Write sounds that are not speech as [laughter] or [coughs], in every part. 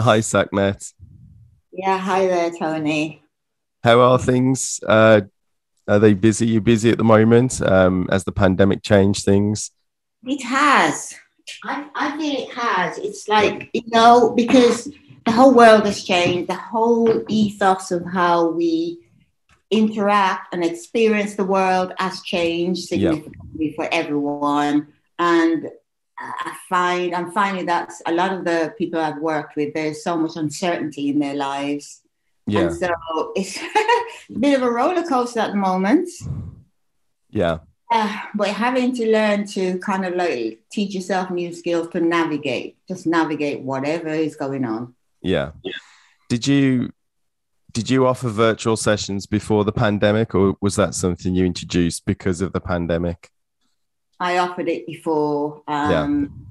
Hi, Sakhmet. Yeah, hi there, Tony. How are things? Uh, are they busy? You busy at the moment um, as the pandemic changed things? It has. I, I feel it has. It's like, you know, because the whole world has changed, the whole ethos of how we interact and experience the world has changed significantly yeah. for everyone. And I find I'm finding that a lot of the people I've worked with, there's so much uncertainty in their lives. Yeah. And so it's a [laughs] bit of a roller coaster at the moment. Yeah. Uh, but having to learn to kind of like teach yourself new skills to navigate, just navigate whatever is going on. Yeah. yeah. Did you did you offer virtual sessions before the pandemic, or was that something you introduced because of the pandemic? I offered it before. Um,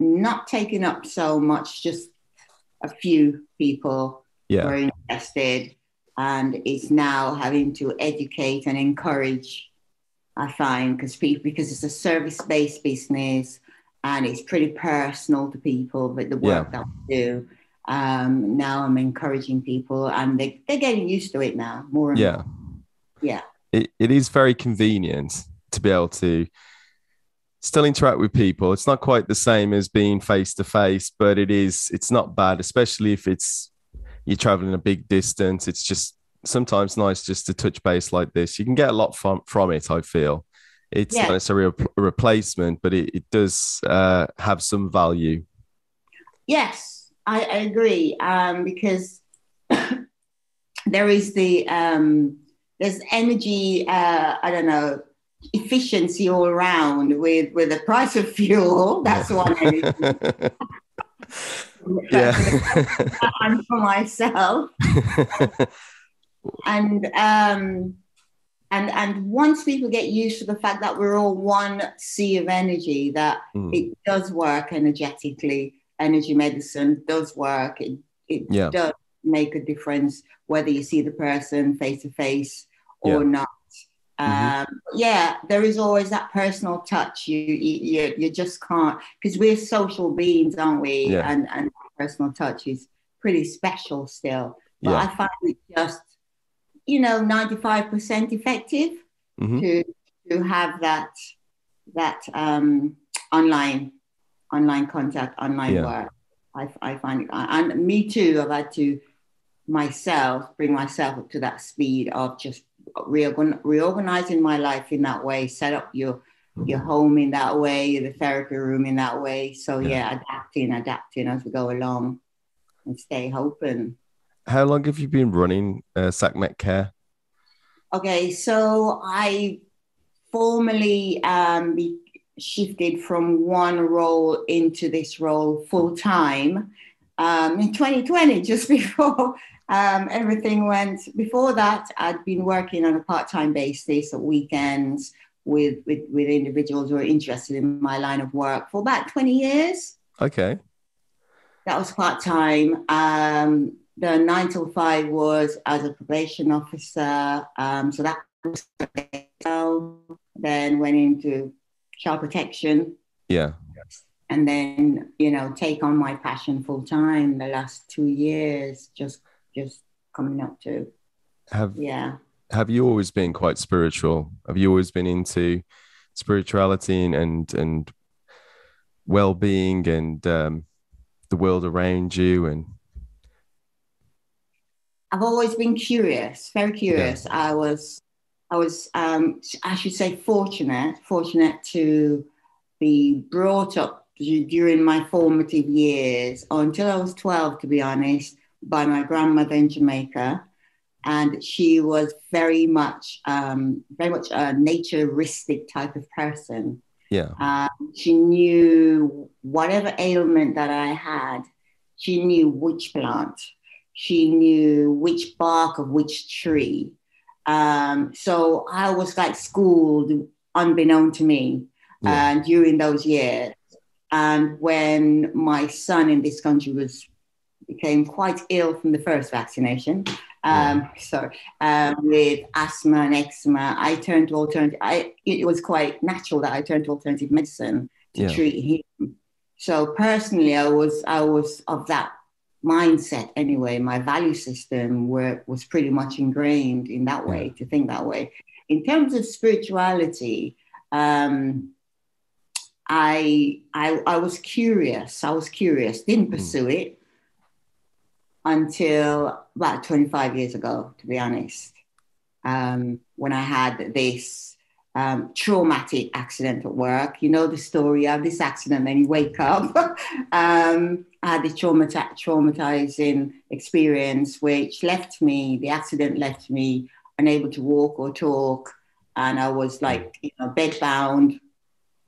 yeah. Not taking up so much, just a few people yeah. were interested, and it's now having to educate and encourage. I find because people because it's a service based business and it's pretty personal to people, but the work yeah. that we do. Um, now I'm encouraging people, and they they're getting used to it now more and yeah. more. Yeah, it, it is very convenient to be able to still interact with people. It's not quite the same as being face to face, but it is. It's not bad, especially if it's you're traveling a big distance. It's just sometimes nice just to touch base like this. You can get a lot from from it. I feel it's yeah. not necessarily a, replacement, but it, it does uh, have some value. Yes, I, I agree um, because [coughs] there is the um, there's energy. Uh, I don't know efficiency all around with with the price of fuel. [laughs] That's one. yeah, and [laughs] [laughs] for myself. and um, and and once people get used to the fact that we're all one sea of energy, that mm. it does work energetically. Energy medicine does work. It it yeah. does make a difference whether you see the person face to face or yeah. not. Um, yeah, there is always that personal touch. You you you just can't because we're social beings, aren't we? Yeah. And and personal touch is pretty special still. But yeah. I find it just you know ninety five percent effective mm-hmm. to to have that that um, online online contact, online yeah. work. I, I find it, and me too. I've had to myself bring myself up to that speed of just reorgan- reorganizing my life in that way, set up your your home in that way, the therapy room in that way. So yeah, yeah adapting, adapting as we go along, and stay open. How long have you been running uh, Sakhmet Care? Okay, so I formally um, be- shifted from one role into this role full time um, in 2020, [laughs] just before um, everything went. Before that, I'd been working on a part-time basis at weekends with, with with individuals who are interested in my line of work for about 20 years. Okay. That was part time. Um, the nine till five was as a probation officer. Um, so that was then went into child protection. Yeah and then you know take on my passion full time the last two years just just coming up to have yeah. have you always been quite spiritual? Have you always been into spirituality and and, and well-being and um, the world around you and? I've always been curious very curious. Yeah. i was i was um, i should say fortunate fortunate to be brought up during my formative years, until I was 12, to be honest, by my grandmother in Jamaica. And she was very much, um, very much a naturistic type of person. Yeah. Uh, she knew whatever ailment that I had, she knew which plant, she knew which bark of which tree. Um, so I was like schooled unbeknown to me yeah. uh, during those years. And when my son in this country was became quite ill from the first vaccination, um, so um, with asthma and eczema, I turned to alternative. I, it was quite natural that I turned to alternative medicine to yeah. treat him. So personally, I was I was of that mindset anyway, my value system were, was pretty much ingrained in that way, to think that way. In terms of spirituality, um, I, I, I was curious. I was curious, didn't hmm. pursue mm. it until about 25 years ago, to be honest, um, when I had this um, traumatic accident at work. You know the story of this accident, then you wake up. [laughs] um, I had this traumati- traumatizing experience, which left me, the accident left me unable to walk or talk. And I was like, you know, bedbound.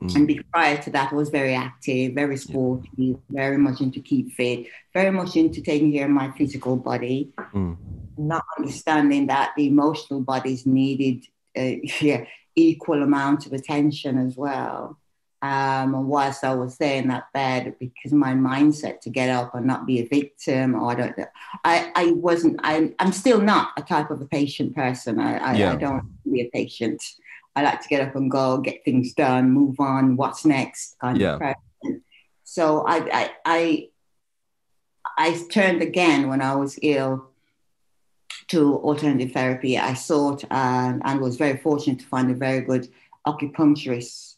Mm. And prior to that, I was very active, very sporty, very much into keep fit, very much into taking care of my physical body, mm. not understanding that the emotional bodies needed uh, [laughs] yeah, equal amount of attention as well. Um, and whilst I was there in that bed, because my mindset to get up and not be a victim, or I don't, I, I wasn't, I, I'm still not a type of a patient person. I, I, yeah. I don't be a patient. I like to get up and go, get things done, move on, what's next kind yeah. of person. So I, I, I, I turned again when I was ill to alternative therapy. I sought and, and was very fortunate to find a very good acupuncturist.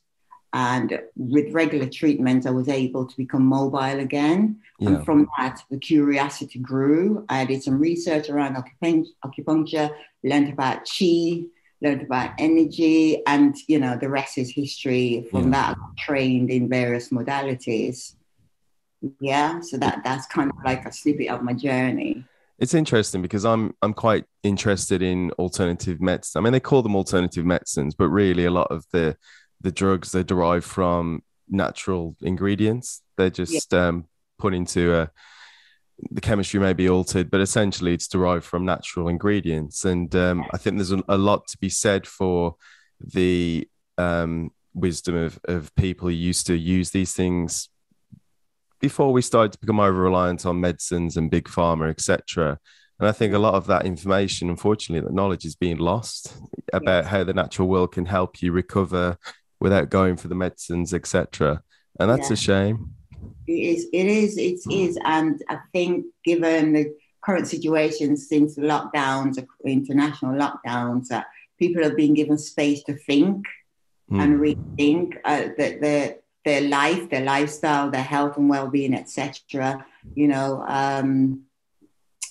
And with regular treatment, I was able to become mobile again. Yeah. And from that, the curiosity grew. I did some research around acupuncture, learned about chi, learned about energy, and you know the rest is history. From yeah. that, I trained in various modalities. Yeah, so that that's kind of like a snippet of my journey. It's interesting because I'm I'm quite interested in alternative medicine. I mean, they call them alternative medicines, but really a lot of the the drugs they derive from natural ingredients. They're just yeah. um, put into a the chemistry may be altered, but essentially it's derived from natural ingredients. And um, I think there's a, a, lot to be said for the um, wisdom of, of people who used to use these things before we started to become over reliant on medicines and big pharma, etc. And I think a lot of that information, unfortunately, that knowledge is being lost about how the natural world can help you recover without going for the medicines, etc. And that's yeah. a shame. It is. It is. It is. And I think, given the current situation since the lockdowns, international lockdowns, that people have been given space to think mm. and rethink. Uh, that the their life, their lifestyle, their health and well-being, etc. You know, um,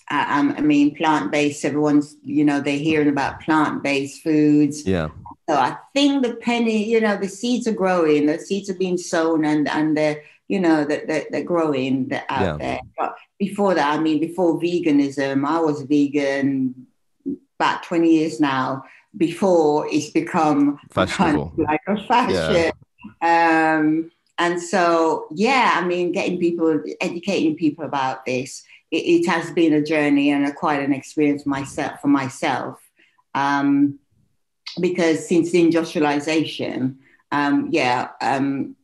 I, I mean, plant-based. Everyone's, you know, they're hearing about plant-based foods. Yeah. So I think the penny, you know, the seeds are growing. The seeds are being sown, and and they're, you know, that they're, they're, growing out yeah. there. But before that, I mean, before veganism, I was vegan about 20 years now. Before it's become kind of [laughs] like a fashion. Yeah um, and so, yeah, I mean, getting people, educating people about this, it, it has been a journey and a, quite an experience myself for myself. Um, because since the industrialization, um, yeah, um,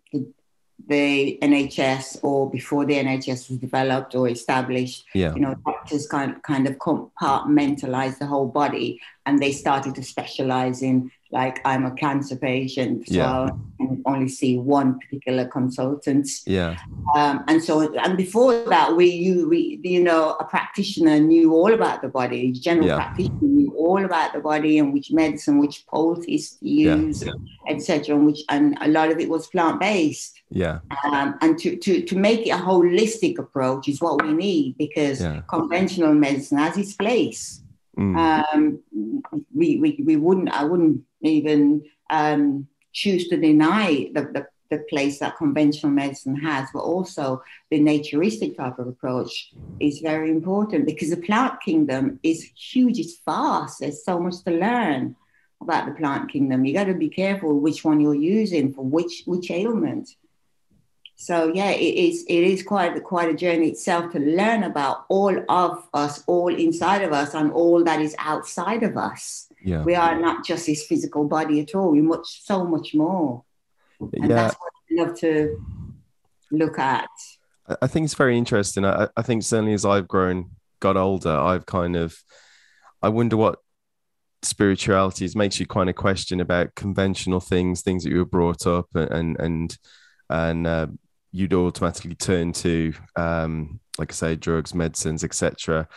the NHS or before the NHS was developed or established, yeah. you know, doctors kind of, kind of compartmentalize the whole body and they started to specialize in like I'm a cancer patient, so yeah. I only see one particular consultant. Yeah. Um, and so, and before that, we, you, we, you know, a practitioner knew all about the body. General yeah. practitioner knew all about the body and which medicine, which poultice to use, yeah. etc. And which, and a lot of it was plant based. Yeah. Um, and to, to to make it a holistic approach is what we need because conventional medicine has its place. Mm. Um, we, we, we wouldn't, I wouldn't even um, choose to deny the, the, the, place that conventional medicine has, but also the naturistic type of approach is very important because the plant kingdom is huge, it's vast, there's so much to learn about the plant kingdom. You got to be careful which one you're using for which, which ailment so yeah it is it is quite quite a journey itself to learn about all of us all inside of us and all that is outside of us. Yeah. We are not just this physical body at all. We're much so much more. And yeah. that's what i love to look at. I think it's very interesting. I, I think certainly as i've grown got older i've kind of i wonder what spirituality is makes you kind of question about conventional things things that you were brought up and and and, and uh, you'd automatically turn to, um, like I say, drugs, medicines, etc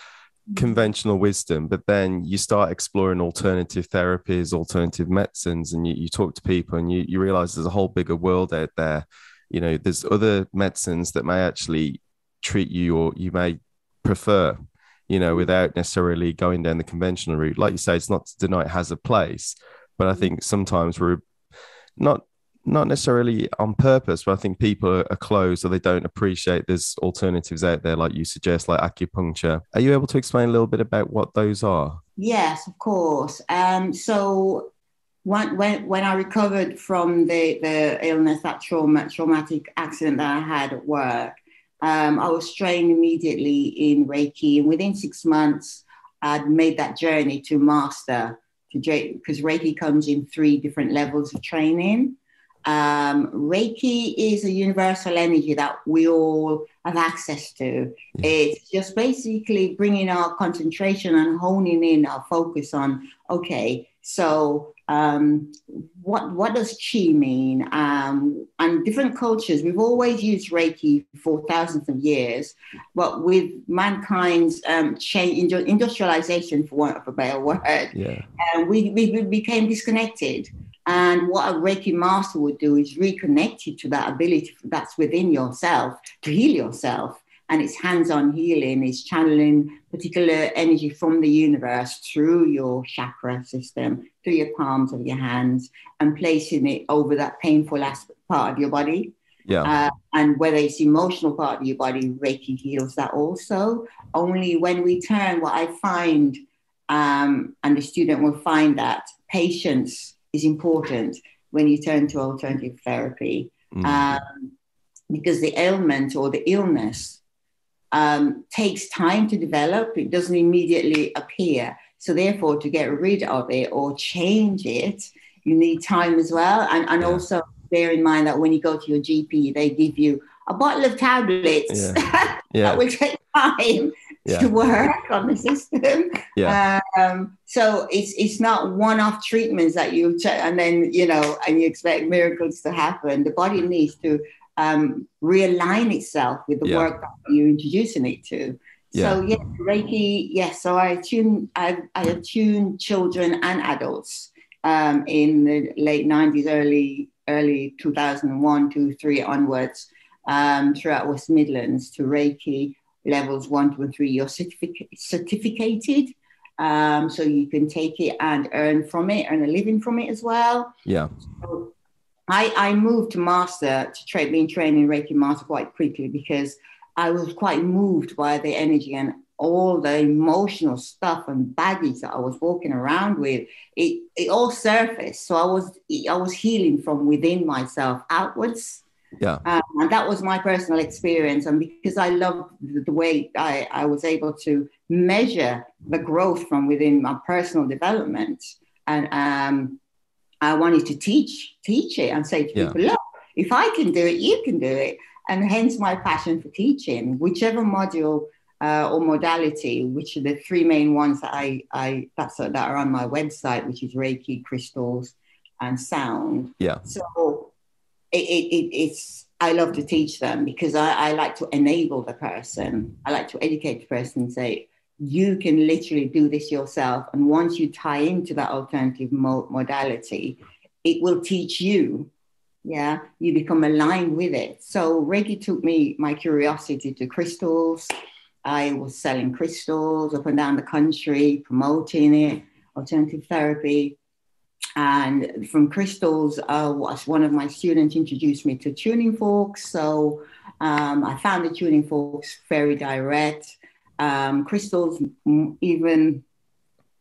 conventional wisdom, but then you start exploring alternative therapies, alternative medicines, and you, you talk to people and you, you realize there's a whole bigger world out there. You know, there's other medicines that may actually treat you or you may prefer, you know, without necessarily going down the conventional route. Like you say, it's not to deny it has a place, but I think sometimes we're not not necessarily on purpose, but I think people are, closed or they don't appreciate there's alternatives out there, like you suggest, like acupuncture. Are you able to explain a little bit about what those are? Yes, of course. Um, so when, when, when I recovered from the, the illness, that trauma, traumatic accident that I had at work, um, I was trained immediately in Reiki. And within six months, I'd made that journey to master to because Reiki comes in three different levels of training. Um, Reiki is a universal energy that we all have access to. Yeah. It's just basically bringing our concentration and honing in our focus on, okay, so um, what, what does chi mean? Um, and different cultures, we've always used Reiki for thousands of years, but with mankind's um, change, industrialization, for want of a better word, yeah. Um, we, we became disconnected. And what a Reiki master would do is reconnect you to that ability that's within yourself to heal yourself. And it's hands on healing, it's channeling particular energy from the universe through your chakra system, through your palms of your hands, and placing it over that painful aspect, part of your body. Yeah. Uh, and whether it's emotional part of your body, Reiki heals that also. Only when we turn, what I find, um, and the student will find that patience is important when you turn to alternative therapy mm. um, because the ailment or the illness um, takes time to develop. It doesn't immediately appear. So, therefore, to get rid of it or change it, you need time as well. And, and yeah. also bear in mind that when you go to your GP, they give you a bottle of tablets yeah. [laughs] Yeah. that will take time yeah. to work on the system. Yeah. Um, so it's it's not one-off treatments that you and then you know and you expect miracles to happen. The body needs to um, realign itself with the yeah. work that you're introducing it to. Yeah. So yes, Reiki, yes. So I attune I, I attune children and adults um, in the late 90s, early early 2001, 2, 3 onwards um, throughout West Midlands to Reiki levels one, two, and three, you're certific- certificated. Um, so you can take it and earn from it, earn a living from it as well. Yeah. So I, I moved to master to train, being trained in Reiki master quite quickly because I was quite moved by the energy and all the emotional stuff and baggage that I was walking around with. It, it all surfaced. So I was I was healing from within myself outwards. Yeah. Um, and that was my personal experience. And because I love the, the way I, I was able to measure the growth from within my personal development, and um, I wanted to teach teach it and say to yeah. people, look, if I can do it, you can do it. And hence my passion for teaching, whichever module uh, or modality, which are the three main ones that I, I that's that are on my website, which is Reiki, crystals, and sound. Yeah. So it, it, it's I love to teach them because I, I like to enable the person. I like to educate the person and say, you can literally do this yourself. And once you tie into that alternative mo- modality, it will teach you. Yeah, you become aligned with it. So Reiki took me my curiosity to crystals. I was selling crystals up and down the country, promoting it, alternative therapy. And from crystals, uh, one of my students introduced me to tuning forks. So um, I found the tuning forks very direct. Um, crystals, even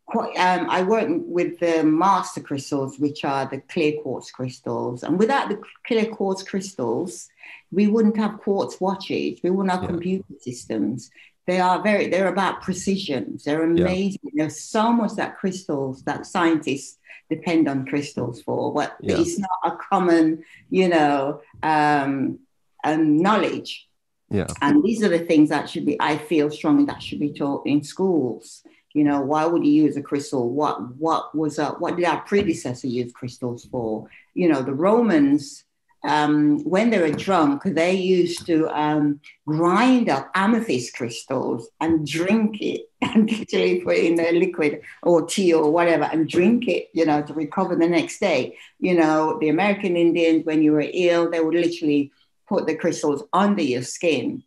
quite, um, I work with the master crystals, which are the clear quartz crystals. And without the clear quartz crystals, we wouldn't have quartz watches, we wouldn't have yeah. computer systems. They are very, they're about precision. They're amazing. Yeah. There's so much that crystals that scientists depend on crystals for. What yeah. it's not a common, you know, um, um, knowledge. Yeah. And these are the things that should be, I feel strongly that should be taught in schools. You know, why would you use a crystal? What what was uh, what did our predecessor use crystals for? You know, the Romans um, when they were drunk, they used to um, grind up amethyst crystals and drink it [laughs] and literally put it in a liquid or tea or whatever and drink it, you know, to recover the next day. You know, the American Indians, when you were ill, they would literally put the crystals under your skin.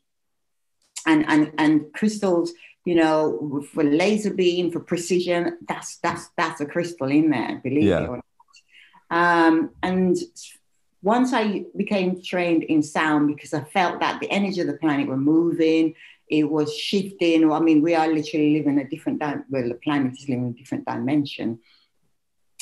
And, and, and crystals, you know, for laser beam, for precision, that's that's that's a crystal in there, believe yeah. it or not. Um, and once I became trained in sound because I felt that the energy of the planet were moving, it was shifting. I mean, we are literally living a different di- well, the planet is living a different dimension.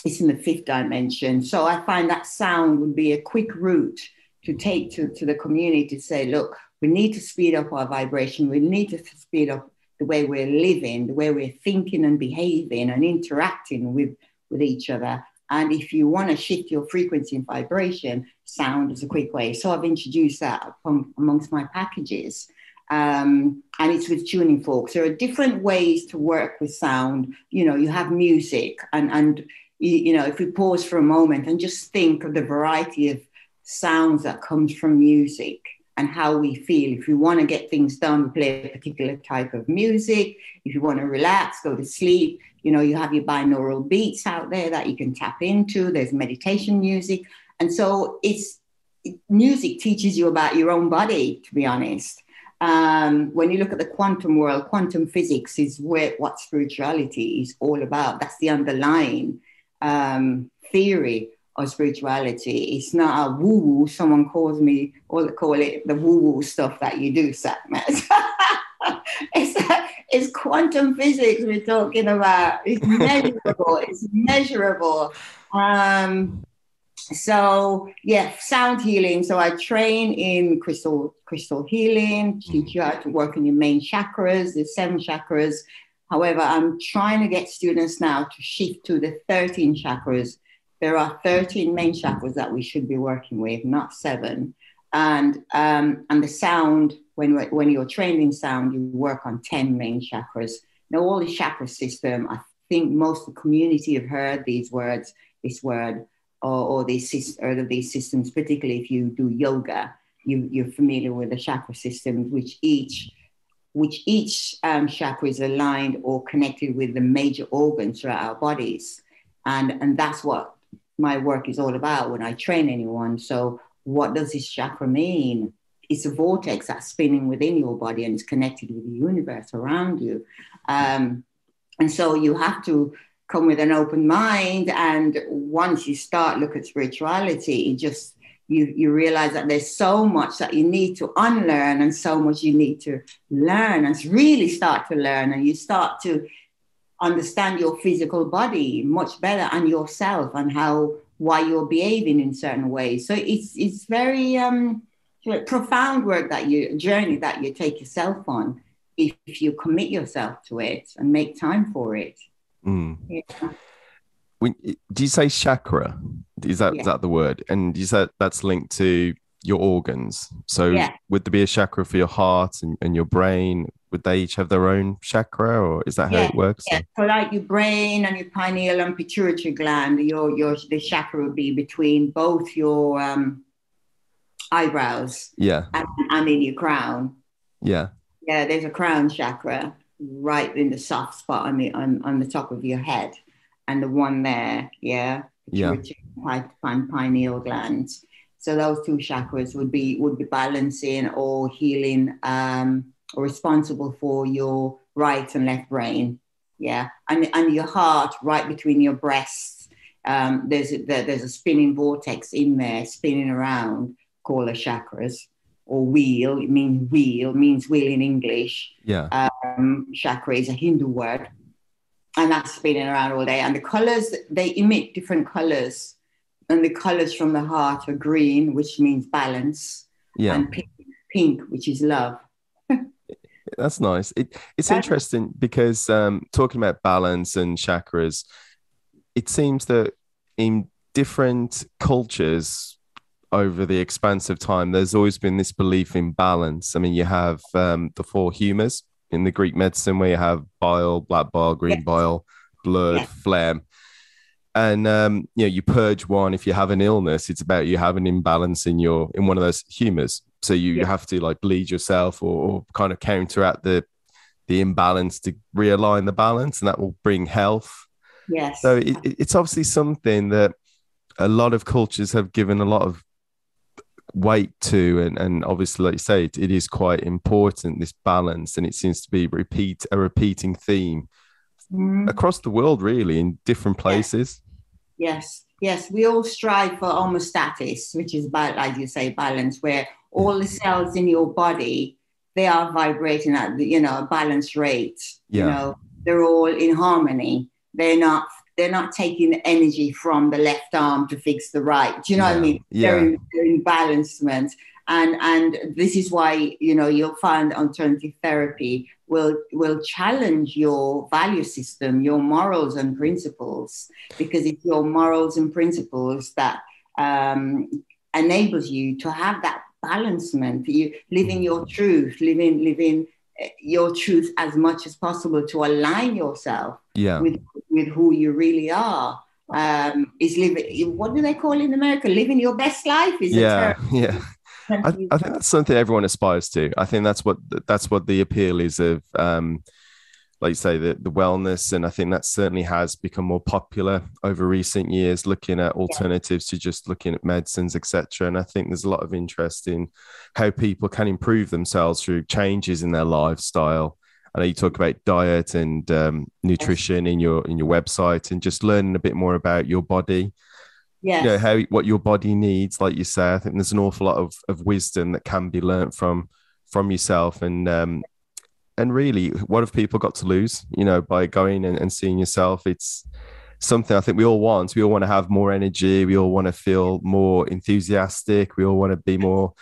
It's in the fifth dimension. So I find that sound would be a quick route to take to, to the community to say, look, we need to speed up our vibration. We need to speed up the way we're living, the way we're thinking and behaving and interacting with, with each other. And if you want to shift your frequency and vibration, sound is a quick way. So I've introduced that amongst my packages. Um, and it's with tuning forks. There are different ways to work with sound. You know, you have music, and and you know, if we pause for a moment and just think of the variety of sounds that comes from music and how we feel. If you want to get things done, play a particular type of music. If you want to relax, go to sleep, you know, you have your binaural beats out there that you can tap into. There's meditation music. And so it's music teaches you about your own body, to be honest. Um, when you look at the quantum world, quantum physics is where what spirituality is all about. That's the underlying um, theory of spirituality. It's not a woo woo. Someone calls me, or call it the woo woo stuff that you do, Satmas. [laughs] it's, it's quantum physics we're talking about. It's [laughs] measurable. it's measurable. Um, so yeah, sound healing. So I train in crystal crystal healing, teach you how to work on your main chakras, the seven chakras. However, I'm trying to get students now to shift to the 13 chakras. There are 13 main chakras that we should be working with, not seven. And um, and the sound when, when you're trained in sound, you work on 10 main chakras. Now, all the chakra system, I think most of the community have heard these words, this word, or, or these, or these systems, particularly if you do yoga, you, you're familiar with the chakra systems, which each which each um, chakra is aligned or connected with the major organs throughout our bodies. And, and that's what my work is all about when I train anyone. So, what does this chakra mean? it's a vortex that's spinning within your body and it's connected with the universe around you. Um, and so you have to come with an open mind. And once you start look at spirituality, it just you you realize that there's so much that you need to unlearn and so much you need to learn and really start to learn and you start to understand your physical body much better and yourself and how why you're behaving in certain ways. So it's it's very um profound work that you journey that you take yourself on if, if you commit yourself to it and make time for it. Mm. Yeah. When, do you say chakra? Is that yeah. is that the word? And you said that's linked to your organs. So yeah. would there be a chakra for your heart and, and your brain? Would they each have their own chakra, or is that how it works? Yeah. So like your brain and your pineal and pituitary gland, your your the chakra would be between both your um, eyebrows. Yeah. And, and in your crown. Yeah. Yeah, there's a crown chakra right in the soft spot on the on, on the top of your head. And the one there, yeah. Yeah. Pine, pineal glands. So those two chakras would be would be balancing or healing um, or responsible for your right and left brain. Yeah. And, and your heart right between your breasts. Um, there's a, there's a spinning vortex in there spinning around call a chakras or wheel. It means wheel, means wheel in English. Yeah. Um, chakra is a Hindu word. And that's spinning around all day. And the colors, they emit different colors. And the colors from the heart are green, which means balance. Yeah. And pink, pink which is love. That's nice. It, it's interesting because um, talking about balance and chakras, it seems that in different cultures, over the expanse of time, there's always been this belief in balance. I mean, you have um, the four humours in the Greek medicine where you have bile, black bile, green yes. bile, blood, yes. phlegm. and um, you know you purge one if you have an illness it's about you have an imbalance in your in one of those humors so you, yeah. you have to like bleed yourself or, or, kind of counteract the the imbalance to realign the balance and that will bring health yes so it, it's obviously something that a lot of cultures have given a lot of weight to and, and obviously like you say it, it is quite important this balance and it seems to be repeat a repeating theme mm. across the world, really, in different places. Yes. yes, Yes, we all strive for homeostasis, which is about, like you say, balance, where all the cells in your body they are vibrating at you know a balanced rate. Yeah. You know, they're all in harmony. They're not they're not taking energy from the left arm to fix the right. Do you know yeah. what I mean? Yeah. They're in, they're in balancement. And and this is why you know you'll find alternative therapy will will challenge your value system, your morals and principles, because it's your morals and principles that um, enables you to have that balancement. You living your truth, living living eh, your truth as much as possible to align yourself yeah. with with who you really are. Um, is living what do they call in America? Living your best life is yeah, yeah. I, I, think that's something everyone aspires to. I think that's what that's what the appeal is of, um, like you say, the the wellness, and I think that certainly has become more popular over recent years. Looking at alternatives yeah. to just looking at medicines, etc. And I think there's a lot of interest in how people can improve themselves through changes in their lifestyle. I know you talk about diet and um, nutrition in your in your website, and just learning a bit more about your body yeah you know how what your body needs like you say i think there's an awful lot of, of wisdom that can be learnt from from yourself. And um and really what have people got to lose you know by going and, and seeing yourself? It's something i think we all want. We all want to have more energy. We all want to feel more enthusiastic. We all want to be more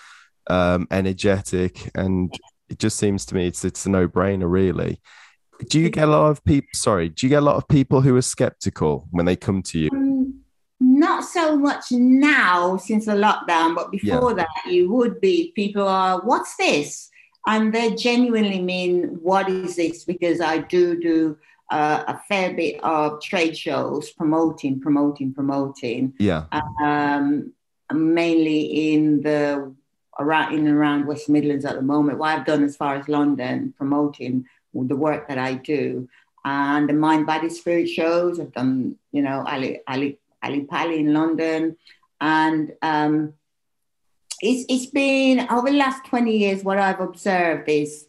um, energetic. And it just seems to me it's it's a no-brainer really. Do you get a lot of people sorry do you get a lot of people who are skeptical when they come to you not so much now since the lockdown, but before yeah. that, you would be people are, what's this? And they genuinely mean, what is this? Because I do do uh, a fair bit of trade shows, promoting, promoting, promoting. Yeah. Um, mainly in the around in and around West Midlands at the moment. What I've done as far as London, promoting the work that I do, and the Mind Body Spirit shows. I've done, you know, Ali Ali Ally Pally in London. And um, it's, it's been over the last 20 years, what I've observed is,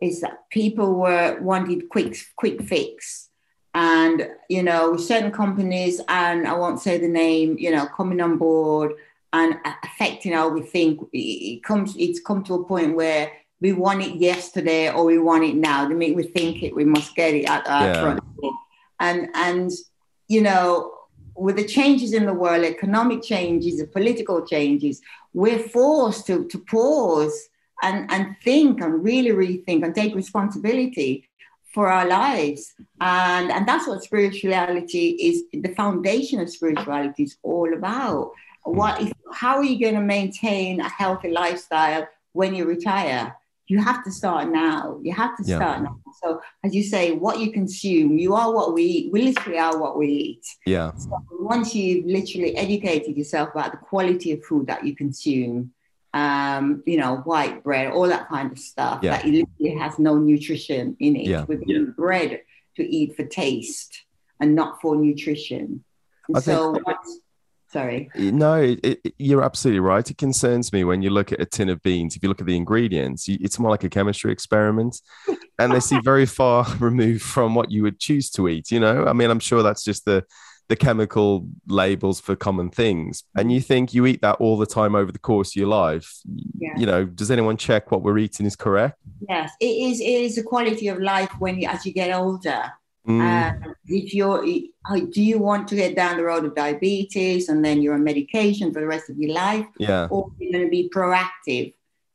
is that people were wanted quick, quick fix. And, you know, certain companies, and I won't say the name, you know, coming on board and affecting how we think. It comes, it's come to a point where we want it yesterday or we want it now. They make we think it, we must get it at our yeah. front door. And, and, you know, with the changes in the world, economic changes, the political changes, we're forced to, to pause and, and think and really rethink and take responsibility for our lives. And, and that's what spirituality is, the foundation of spirituality is all about. What how are you going to maintain a healthy lifestyle when you retire? You have to start now. You have to start yeah. now. So, as you say, what you consume, you are what we eat. We literally are what we eat. Yeah. So once you've literally educated yourself about the quality of food that you consume, um, you know, white bread, all that kind of stuff, yeah. that literally has no nutrition in it. Yeah. We're yeah. bread to eat for taste and not for nutrition. And so, think- once, Sorry. No, it, it, you're absolutely right. It concerns me when you look at a tin of beans. If you look at the ingredients, you, it's more like a chemistry experiment, and they seem very [laughs] far [laughs] removed from what you would choose to eat. You know, I mean, I'm sure that's just the the chemical labels for common things, and you think you eat that all the time over the course of your life. Yeah. You know, does anyone check what we're eating is correct? Yes, it is. It is a quality of life when you, as you get older Mm. Uh, if you're, do you want to get down the road of diabetes and then you're on medication for the rest of your life? Yeah. Or you're going to be proactive.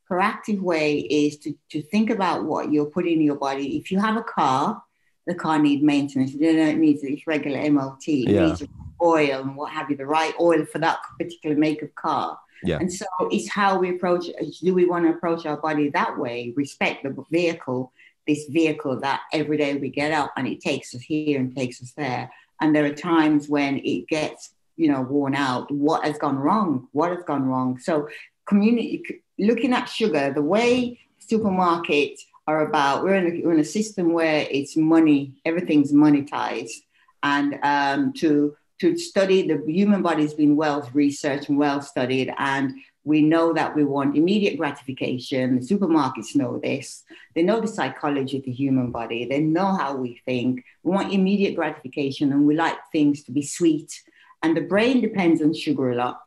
Proactive way is to, to think about what you're putting in your body. If you have a car, the car needs maintenance. You don't need its regular MOT. It yeah. needs oil and what have you, the right oil for that particular make of car. Yeah. And so it's how we approach. Do we want to approach our body that way? Respect the vehicle, this vehicle that every day we get up and it takes us here and takes us there. and there are times when it gets you know worn out. What has gone wrong? What has gone wrong? So community looking at sugar the way supermarkets are about we're in a, we're in a system where it's money everything's monetized. And um, to to study the human body has been well researched and well studied. And we know that we want immediate gratification. The supermarkets know this. They know the psychology of the human body. They know how we think. We want immediate gratification and we like things to be sweet. And the brain depends on sugar a lot.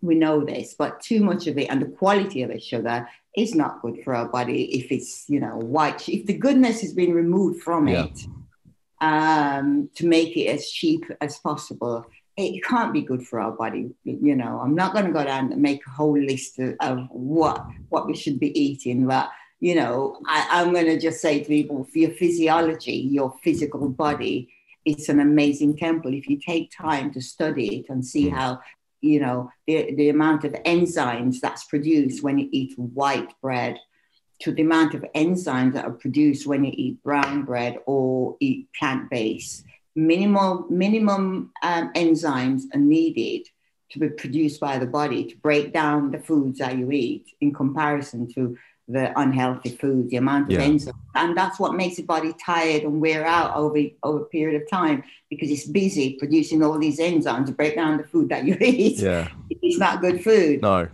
We know this, but too much of it and the quality of the sugar is not good for our body if it's, you know, white. If the goodness has been removed from yeah. it um, to make it as cheap as possible, it can't be good for our body. You know, I'm not going to go down and make a whole list of, of what what we should be eating, but you know, I, am going to just say to people, for your physiology, your physical body, it's an amazing temple. If you take time to study it and see mm. how, you know, the, the amount of enzymes that's produced when you eat white bread to the amount of enzymes that are produced when you eat brown bread or eat plant-based minimal minimum um, enzymes are needed to be produced by the body to break down the foods that you eat in comparison to the unhealthy food, the amount of yeah. enzymes. And that's what makes the body tired and wear out over, over a period of time because it's busy producing all these enzymes to break down the food that you [laughs] eat. Yeah. It's not good food. No.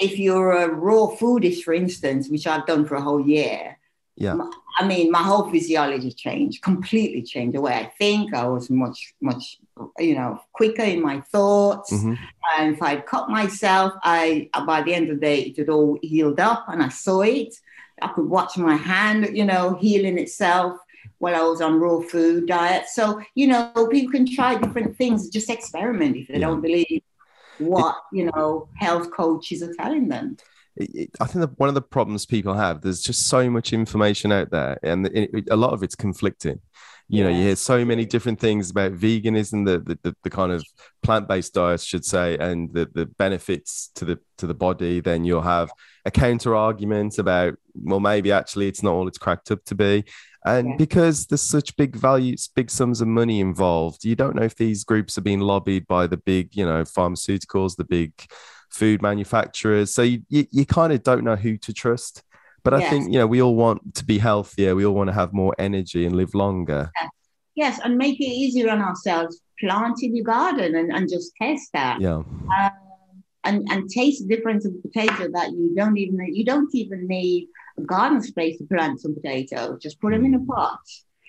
If you're a raw foodist, for instance, which I've done for a whole year, yeah. I mean, my whole physiology changed, completely changed the way I think. I was much, much, you know, quicker in my thoughts. Mm-hmm. And if I'd cut myself, I by the end of the day, it had all healed up, and I saw it. I could watch my hand, you know, healing itself while I was on raw food diet. So, you know, people can try different things, just experiment if they yeah. don't believe what, you know, health coaches are telling them it, I think that one of the problems people have, there's just so much information out there, and it, a lot of it's conflicting. You know, you hear so many different things about veganism, the the, the, the kind of plant based diets, should say, and the, the benefits to the to the body. Then you'll have a counter argument about, well, maybe actually it's not all it's cracked up to be. And yeah. because there's such big values, big sums of money involved, you don't know if these groups are being lobbied by the big, you know, pharmaceuticals, the big food manufacturers. So you, you, you kind of don't know who to trust. But I yes. think, you know, we all want to be healthier. We all want to have more energy and live longer. Yes, yes. and make it easier on ourselves. Plant in your garden and, and just test that. Yeah. Um, and, and taste the difference of potato that you don't even you don't even need a garden space to plant some potatoes. Just put them in a pot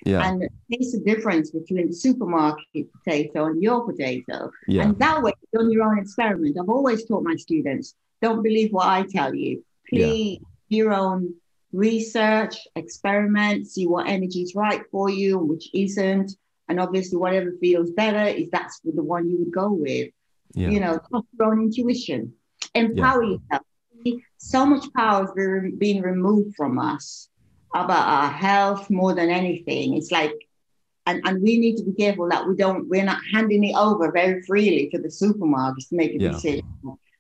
yeah. and taste the difference between the supermarket potato and your potato. Yeah. And that way, you've done your own experiment. I've always taught my students don't believe what I tell you. Please yeah. your own research, experiment, see what energy is right for you and which isn't. And obviously, whatever feels better is that's the one you would go with. Yeah. You know, trust your own intuition, empower yeah. yourself. So much power is being removed from us about our health more than anything. It's like, and, and we need to be careful that we don't, we're not handing it over very freely to the supermarkets to make a yeah. decision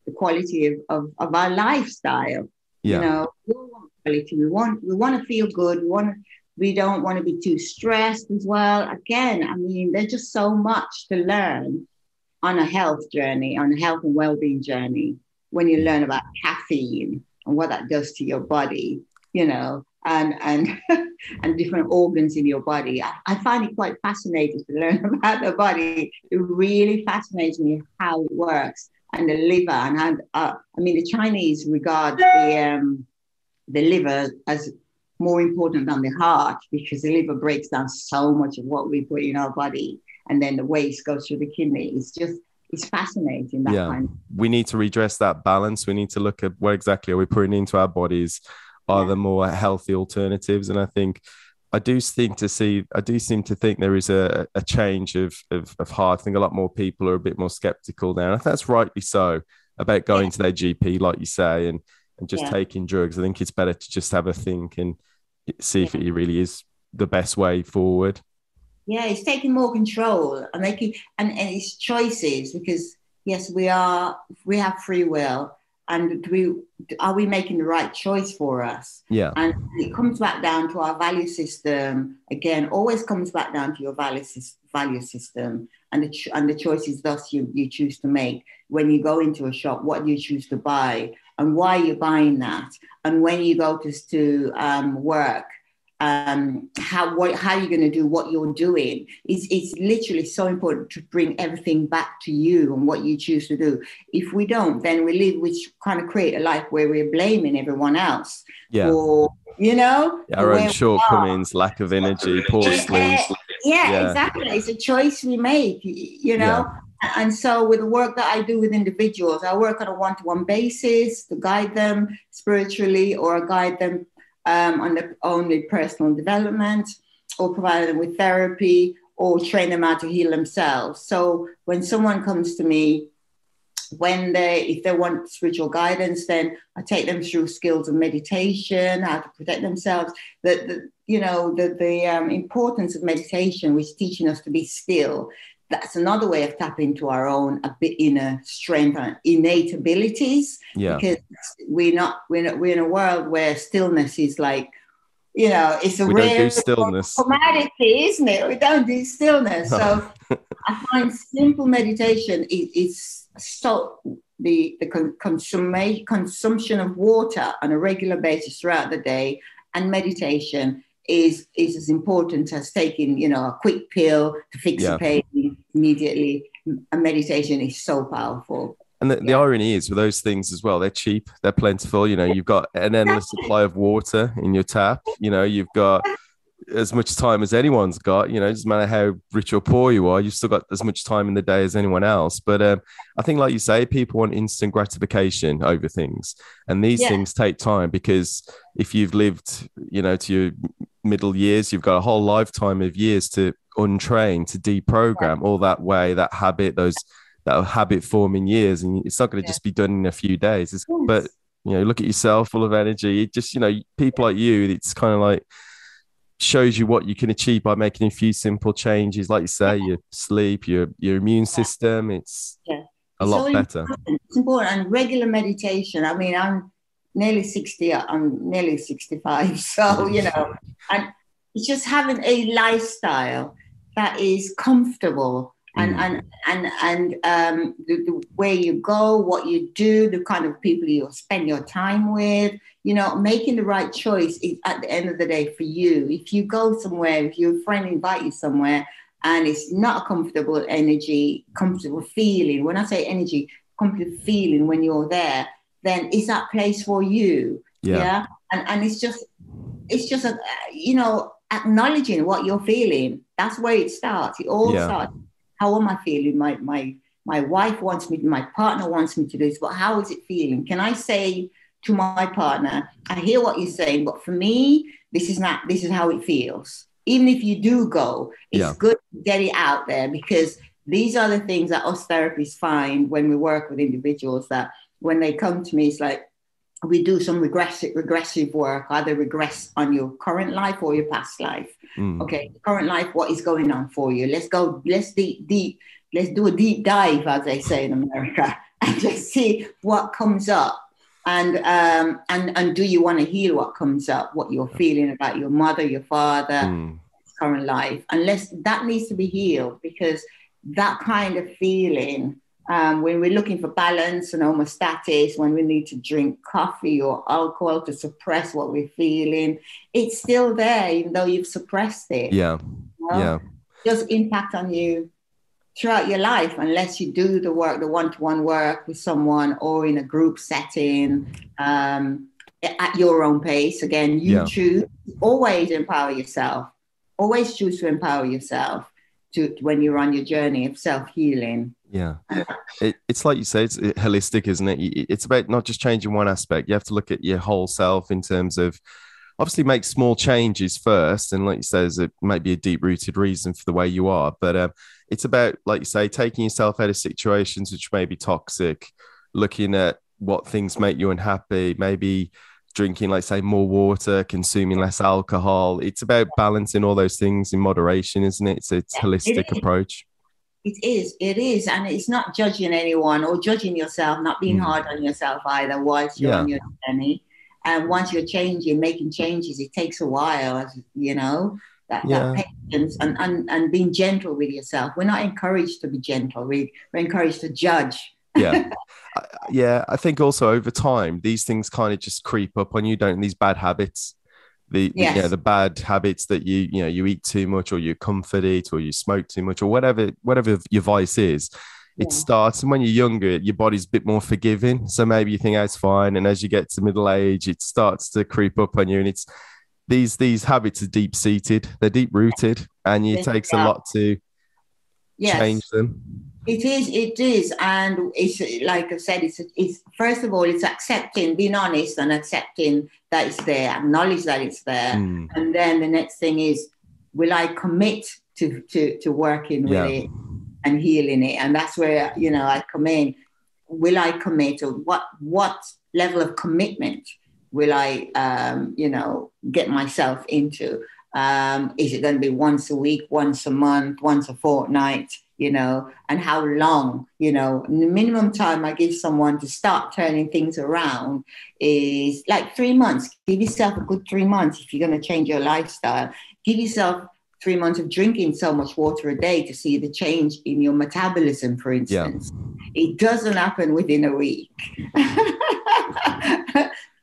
the quality of, of, of our lifestyle. Yeah. You know, we want quality. We want we want to feel good. We want to, we don't want to be too stressed as well. Again, I mean, there's just so much to learn on a health journey, on a health and well-being journey when you learn about caffeine and what that does to your body, you know, and and [laughs] and different organs in your body. I, I, find it quite fascinating to learn [laughs] about the body. It really fascinates me how it works and the liver. And how, uh, I mean, the Chinese regard the um, the liver as more important than the heart because the liver breaks down so much of what we put in our body, and then the waste goes through the kidney. It's just it's fascinating. That yeah, kind of- we need to redress that balance. We need to look at what exactly are we putting into our bodies are yeah. the more healthy alternatives. And I think I do think to see, I do seem to think there is a, a change of, of, of heart. I think a lot more people are a bit more skeptical now. And I think that's rightly so about going yeah. to their GP, like you say, and, and just yeah. taking drugs. I think it's better to just have a think and see if it really is the best way forward. Yeah, it's taking more control and making and, and it's choices because yes, we are we have free will and do we are we making the right choice for us? Yeah. And it comes back down to our value system. Again always comes back down to your value, value system and the, and the choices thus you, you choose to make. When you go into a shop what you choose to buy? And why you're buying that? And when you go to, to um, work um, how what how you're going to do what you're doing is it's literally so important to bring everything back to you and what you choose to do. If we don't, then we live which kind of create a life where we're blaming everyone else. Yeah. Or you know, our own shortcomings, lack of energy, poor sleep. Yeah, yeah, exactly. It's a choice we make. You know. Yeah. And so, with the work that I do with individuals, I work on a one to one basis to guide them spiritually or guide them um, on the only personal development or provide them with therapy or train them how to heal themselves. So when someone comes to me, when they if they want spiritual guidance, then I take them through skills of meditation, how to protect themselves. That the you know the the um, importance of meditation, which is teaching us to be still. That's another way of tapping into our own a bit inner strength and innate abilities. Yeah. because we're not we're not, we're in a world where stillness is like you know it's a we rare do stillness. commodity isn't it? We don't do stillness. So [laughs] i find simple meditation is, is so the the consum- consumption of water on a regular basis throughout the day. And meditation is is as important as taking you know a quick pill to fix yeah. the pain immediately a meditation is so powerful and the, yeah. the, irony is with those things as well, they're cheap, they're plentiful. You know, you've got an endless supply of water in your tap. You know, you've got as much time as anyone's got. You know, it doesn't matter how rich or poor you are, you've still got as much time in the day as anyone else. But um, I think, like you say, people want instant gratification over things, and these yeah. things take time because if you've lived, you know, to your middle years, you've got a whole lifetime of years to untrain, to deprogram all that way, that habit, those that habit forming years and it's not going to yeah. just be done in a few days yes. but you know look at yourself full of energy it just you know people like you it's kind of like shows you what you can achieve by making a few simple changes like you say your sleep your your immune system it's yeah. a lot so better important. it's important and regular meditation i mean i'm nearly 60 i'm nearly 65 [laughs] so you know [laughs] and it's just having a lifestyle that is comfortable and mm. and and and um, the, the, where you go, what you do, the kind of people you spend your time with. You know, making the right choice is at the end of the day for you. If you go somewhere, if your friend invite you somewhere, and it's not a comfortable energy, comfortable feeling. When I say energy, comfortable feeling when you're there, then it's that place for you. Yeah. yeah? And and it's just it's just a you know acknowledging what you're feeling. That's where it starts. It all yeah. starts how am I feeling? My my my wife wants me, my partner wants me to do this, but how is it feeling? Can I say to my partner, I hear what you're saying, but for me, this is not this is how it feels. Even if you do go, it's yeah. good to get it out there because these are the things that us therapists find when we work with individuals that when they come to me, it's like we do some regressive regressive work, either regress on your current life or your past life. Mm. Okay, current life, what is going on for you? Let's go, let's deep, deep, let's do a deep dive, as they say in America, [laughs] and just see what comes up. And um, and and do you want to heal what comes up, what you're feeling about your mother, your father, mm. current life? Unless that needs to be healed, because that kind of feeling um, when we're looking for balance and homeostasis, when we need to drink coffee or alcohol to suppress what we're feeling, it's still there, even though you've suppressed it. Yeah. You know? Yeah. Just impact on you throughout your life unless you do the work, the one-to-one work with someone or in a group setting um, at your own pace. Again, you yeah. choose. Always empower yourself. Always choose to empower yourself to when you're on your journey of self-healing. Yeah, it, it's like you say, it's holistic, isn't it? It's about not just changing one aspect. You have to look at your whole self in terms of obviously make small changes first, and like you say, it might be a deep rooted reason for the way you are. But um, it's about, like you say, taking yourself out of situations which may be toxic, looking at what things make you unhappy, maybe drinking, like say, more water, consuming less alcohol. It's about balancing all those things in moderation, isn't it? It's a holistic approach It is. It is, and it's not judging anyone or judging yourself, not being mm. hard on yourself either whilst you're yeah. on your journey. And once you're changing, making changes, it takes a while, you know. That, yeah. that patience and, and, and being gentle with yourself. We're not encouraged to be gentle. We, we're encouraged to judge. yeah. [laughs] yeah. I think also over time, these things kind of just creep up on you, don't these bad habits the, yes. the, you know, the bad habits that you you know you eat too much or you comfort eat or you smoke too much or whatever whatever your vice is it yeah. starts and when you're younger your body's a bit more forgiving so maybe you think oh, it's fine and as you get to middle age it starts to creep up on you and it's these these habits are deep seated they're deep rooted and it takes yeah. a lot to yes. change them it is, it is, and it's like I said. It's, it's first of all, it's accepting, being honest, and accepting that it's there, acknowledge that it's there, mm. and then the next thing is, will I commit to to to working with yeah. it and healing it? And that's where you know I come in. Will I commit, or what what level of commitment will I, um, you know, get myself into? Um, is it going to be once a week, once a month, once a fortnight? you know, and how long, you know, the minimum time I give someone to start turning things around is like three months. Give yourself a good three months if you're going to change your lifestyle. Give yourself three months of drinking so much water a day to see the change in your metabolism, for instance. Yeah. It doesn't happen within a week. [laughs]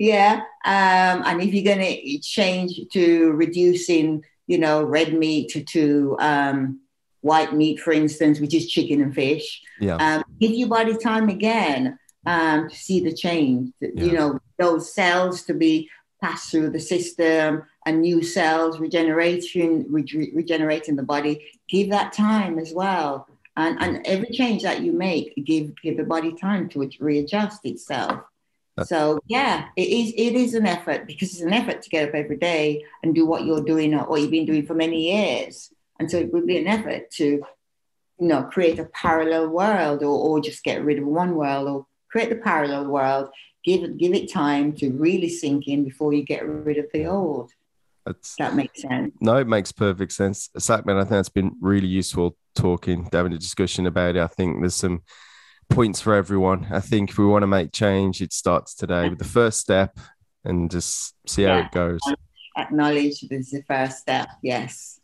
yeah. Um, and if you're going to change to reducing, you know, red meat to, to um, white meat, for instance, which is chicken and fish. Yeah. Um, give your body time again um, to see the change. Yeah. You know, those cells to be passed through the system and new cells regeneration, re- regenerating the body. Give that time as well. And, and every change that you make, give give the body time to readjust itself. so yeah, it is it is an effort because it's an effort to get up every day and do what you're doing or what you've been doing for many years. And so it would be an effort to, you know, create a parallel world or, or just get rid of one world or create the parallel world, give it, give it time to really sink in before you get rid of the old. That's, that makes sense. No, it makes perfect sense. Sakhmet, I think that's been really useful talking, having a discussion about it. I think there's some points for everyone. I think if we want to make change, it starts today with the first step and just see yeah. how it goes. Acknowledge this is the first step. Yes.